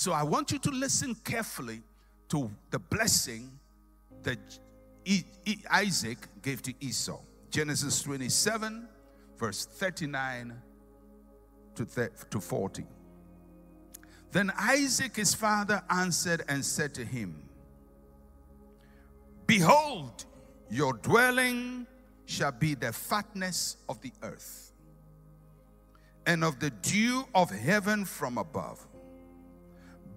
So I want you to listen carefully to the blessing that Isaac gave to Esau. Genesis 27, verse 39 to, th- to 40. Then Isaac, his father, answered and said to him, Behold, your dwelling shall be the fatness of the earth and of the dew of heaven from above.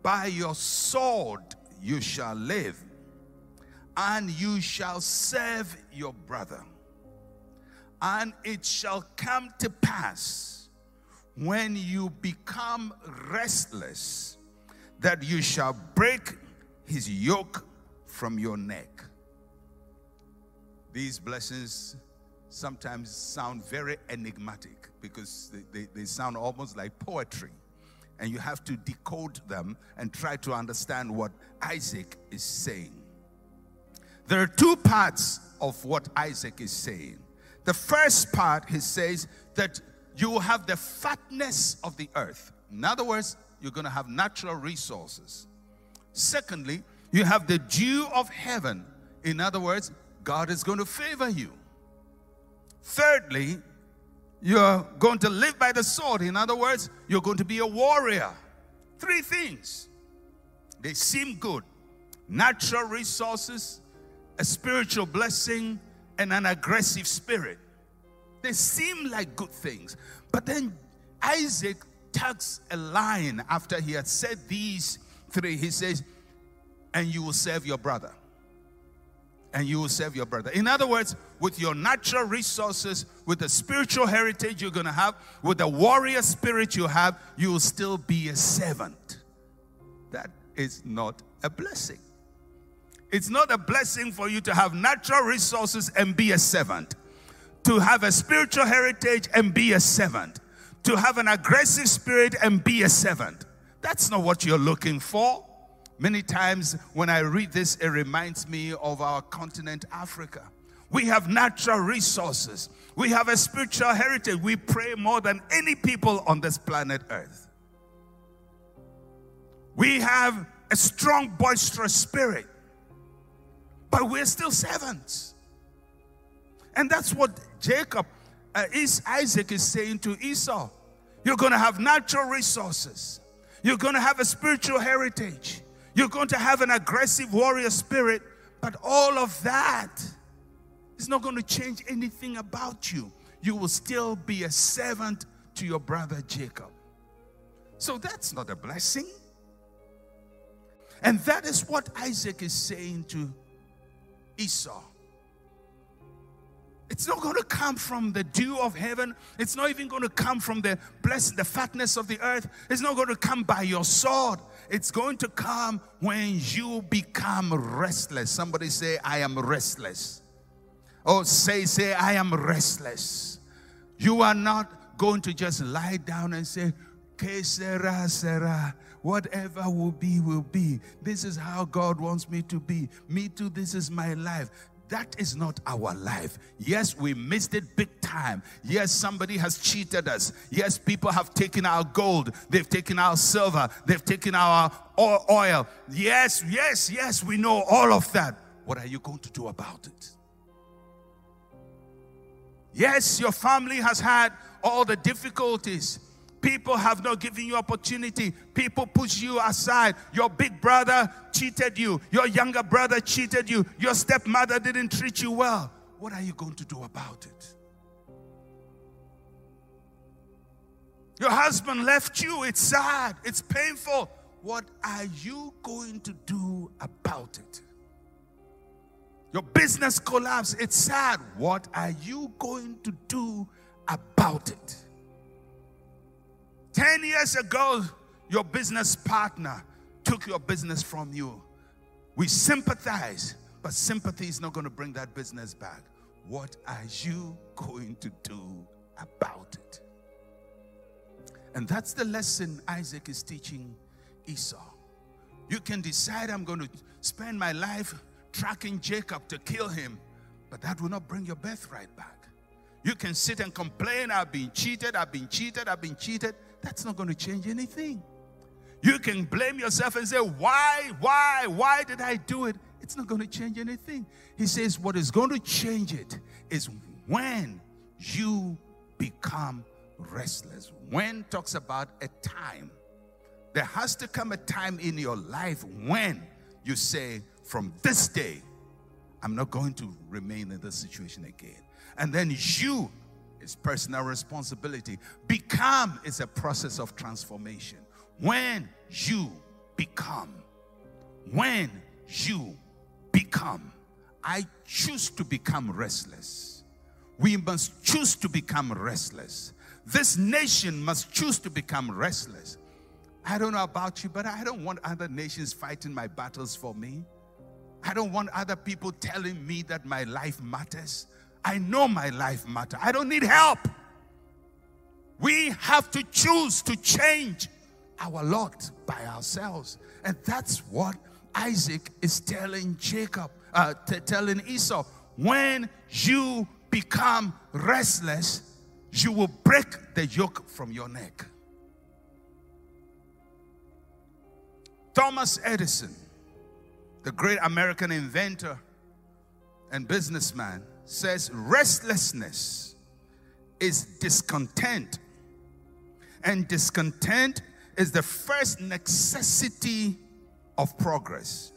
By your sword you shall live, and you shall serve your brother. And it shall come to pass when you become restless that you shall break his yoke from your neck. These blessings sometimes sound very enigmatic because they, they, they, sound almost like poetry. And you have to decode them and try to understand what Isaac is saying. There are two parts of what Isaac is saying. The first part, he says that you will have the fatness of the earth. In other words, you're going to have natural resources. Secondly, you have the dew of heaven. In other words, God is going to favor you. Thirdly, you're going to live by the sword. In other words, you're going to be a warrior. Three things. They seem good natural resources, a spiritual blessing, and an aggressive spirit. They seem like good things. But then Isaac tugs a line after he had said these three. He says, And you will serve your brother and you will serve your brother. In other words, with your natural resources, with the spiritual heritage you're going to have, with the warrior spirit you have, you will still be a servant. That is not a blessing. It's not a blessing for you to have natural resources and be a servant, to have a spiritual heritage and be a servant, to have an aggressive spirit and be a servant. That's not what you're looking for. Many times when I read this, it reminds me of our continent, Africa. We have natural resources, we have a spiritual heritage. We pray more than any people on this planet Earth. We have a strong, boisterous spirit, but we're still servants. And that's what Jacob, uh, is Isaac is saying to Esau. You're going to have natural resources. You're going to have a spiritual heritage. You're going to have an aggressive warrior spirit, but all of that is not going to change anything about you. You will still be a servant to your brother Jacob. So that's not a blessing. And that is what Isaac is saying to Esau. It's not going to come from the dew of heaven. It's not even going to come from the blessed, the fatness of the earth. It's not going to come by your sword. It's going to come when you become restless. Somebody say, I am restless. Oh, say, say, I am restless. You are not going to just lie down and say, Que sera, sera. Whatever will be, will be. This is how God wants me to be. Me too, this is my life. That is not our life. Yes, we missed it big time. Yes, somebody has cheated us. Yes, people have taken our gold. They've taken our silver. They've taken our oil. Yes, yes, yes, we know all of that. What are you going to do about it? Yes, your family has had all the difficulties. People have not given you opportunity. People push you aside. Your big brother cheated you. Your younger brother cheated you. Your stepmother didn't treat you well. What are you going to do about it? Your husband left you. It's sad. It's painful. What are you going to do about it? Your business collapse. It's sad. What are you going to do about it? 10 years ago, your business partner took your business from you. We sympathize, but sympathy is not going to bring that business back. What are you going to do about it? And that's the lesson Isaac is teaching Esau. You can decide I'm going to spend my life tracking Jacob to kill him, but that will not bring your birthright back. You can sit and complain, I've been cheated, I've been cheated, I've been cheated. That's not going to change anything. You can blame yourself and say, Why, why, why did I do it? It's not going to change anything. He says, What is going to change it is when you become restless. When talks about a time. There has to come a time in your life when you say, From this day, I'm not going to remain in this situation again. And then you, it's personal responsibility. Become is a process of transformation. When you become, when you become, I choose to become restless. We must choose to become restless. This nation must choose to become restless. I don't know about you, but I don't want other nations fighting my battles for me. I don't want other people telling me that my life matters. I know my life matter. I don't need help. We have to choose to change our lot by ourselves. And that's what Isaac is telling Jacob, uh, t- telling Esau. When you become restless, you will break the yoke from your neck. Thomas Edison the great American inventor and businessman, says restlessness is discontent. And discontent is the first necessity of progress.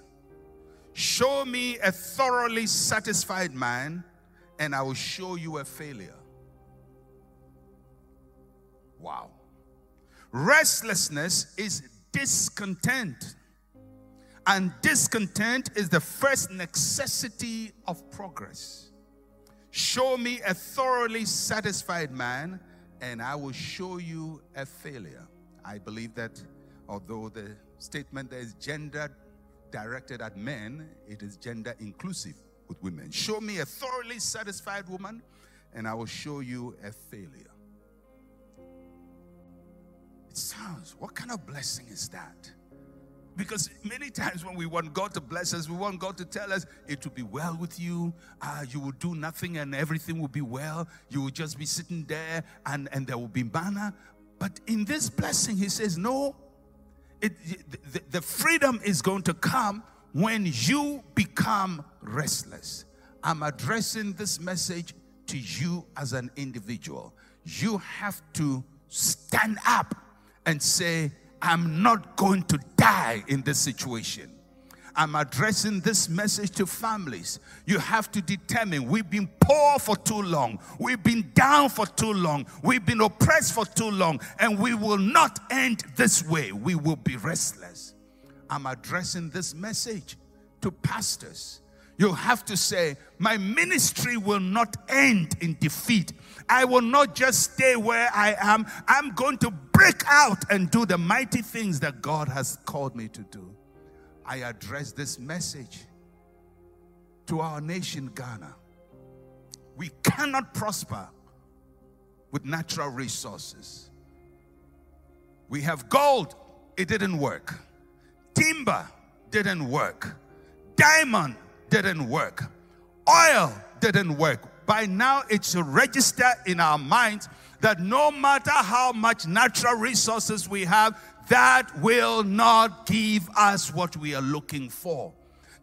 Show me a thoroughly satisfied man, and I will show you a failure. Wow. Restlessness is discontent. And discontent is the first necessity of progress. Show me a thoroughly satisfied man, and I will show you a failure. I believe that although the statement is gender directed at men, it is gender inclusive with women. Show me a thoroughly satisfied woman, and I will show you a failure. It sounds, what kind of blessing is that? Because many times when we want God to bless us, we want God to tell us it will be well with you. Uh, you will do nothing and everything will be well. You will just be sitting there and, and there will be manna. But in this blessing, he says, no, it, the, the freedom is going to come when you become restless. I'm addressing this message to you as an individual. You have to stand up and say, I'm not going to die in this situation. I'm addressing this message to families. You have to determine we've been poor for too long, we've been down for too long, we've been oppressed for too long, and we will not end this way. We will be restless. I'm addressing this message to pastors. You have to say, My ministry will not end in defeat. I will not just stay where I am. I'm going to break out and do the mighty things that God has called me to do. I address this message to our nation, Ghana. We cannot prosper with natural resources. We have gold, it didn't work. Timber didn't work. Diamond didn't work. Oil didn't work by now it should register in our minds that no matter how much natural resources we have, that will not give us what we are looking for.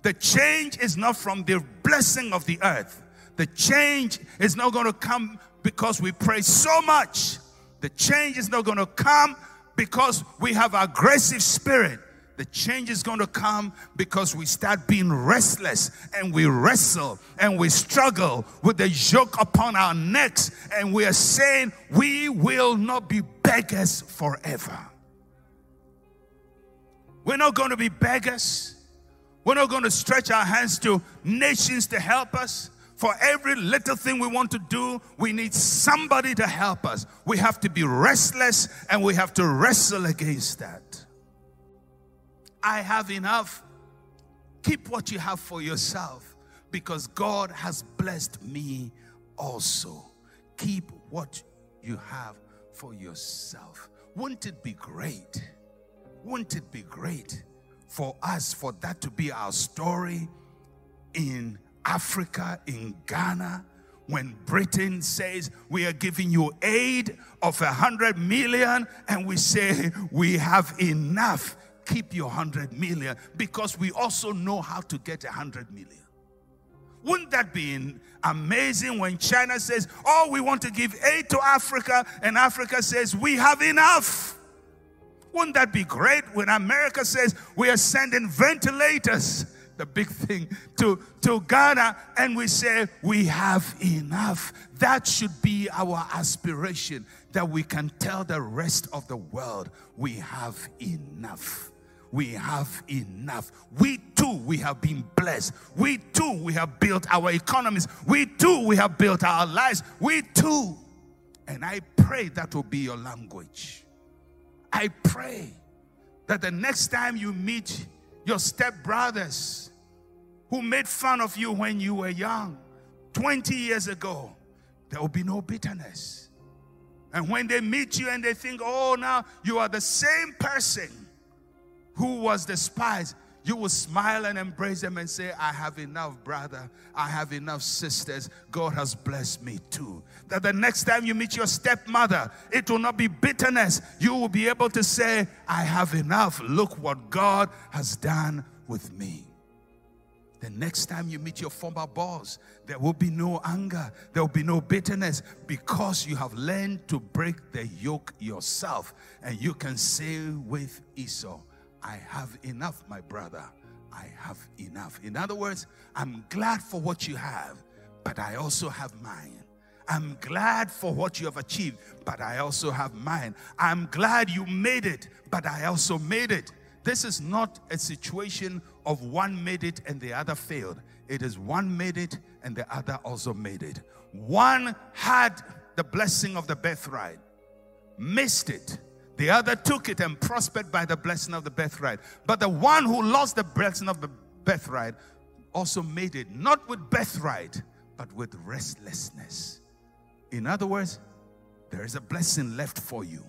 The change is not from the blessing of the earth. The change is not going to come because we pray so much. The change is not going to come because we have aggressive spirit. The change is going to come because we start being restless and we wrestle and we struggle with the yoke upon our necks and we are saying we will not be beggars forever. We're not going to be beggars. We're not going to stretch our hands to nations to help us. For every little thing we want to do, we need somebody to help us. We have to be restless and we have to wrestle against that. I have enough. Keep what you have for yourself because God has blessed me also. Keep what you have for yourself. Wouldn't it be great? Wouldn't it be great for us, for that to be our story in Africa, in Ghana? When Britain says we are giving you aid of a hundred million, and we say we have enough, keep your hundred million because we also know how to get a hundred million. Wouldn't that be amazing when China says, Oh, we want to give aid to Africa, and Africa says, We have enough? Wouldn't that be great when America says, We are sending ventilators, the big thing, to, to Ghana, and we say, We have enough? That should be our aspiration that we can tell the rest of the world, We have enough we have enough. We too, we have been blessed. We too, we have built our economies. We too, we have built our lives. We too. And I pray that will be your language. I pray that the next time you meet your stepbrothers who made fun of you when you were young, 20 years ago, there will be no bitterness. And when they meet you and they think, oh, now you are the same person who was despised, you will smile and embrace them and say, I have enough, brother. I have enough, sisters. God has blessed me too. That the next time you meet your stepmother, it will not be bitterness. You will be able to say, I have enough. Look what God has done with me. The next time you meet your former boss, there will be no anger, there will be no bitterness because you have learned to break the yoke yourself. And you can say with Esau, I have enough, my brother. I have enough. In other words, I'm glad for what you have, but I also have mine. I'm glad for what you have achieved, but I also have mine. I'm glad you made it, but I also made it. This is not a situation of one made it and the other failed. It is one made it and the other also made it. One had the blessing of the birthright, missed it, the other took it and prospered by the blessing of the birthright. But the one who lost the blessing of the birthright also made it not with birthright, but with restlessness. In other words, there is a blessing left for you.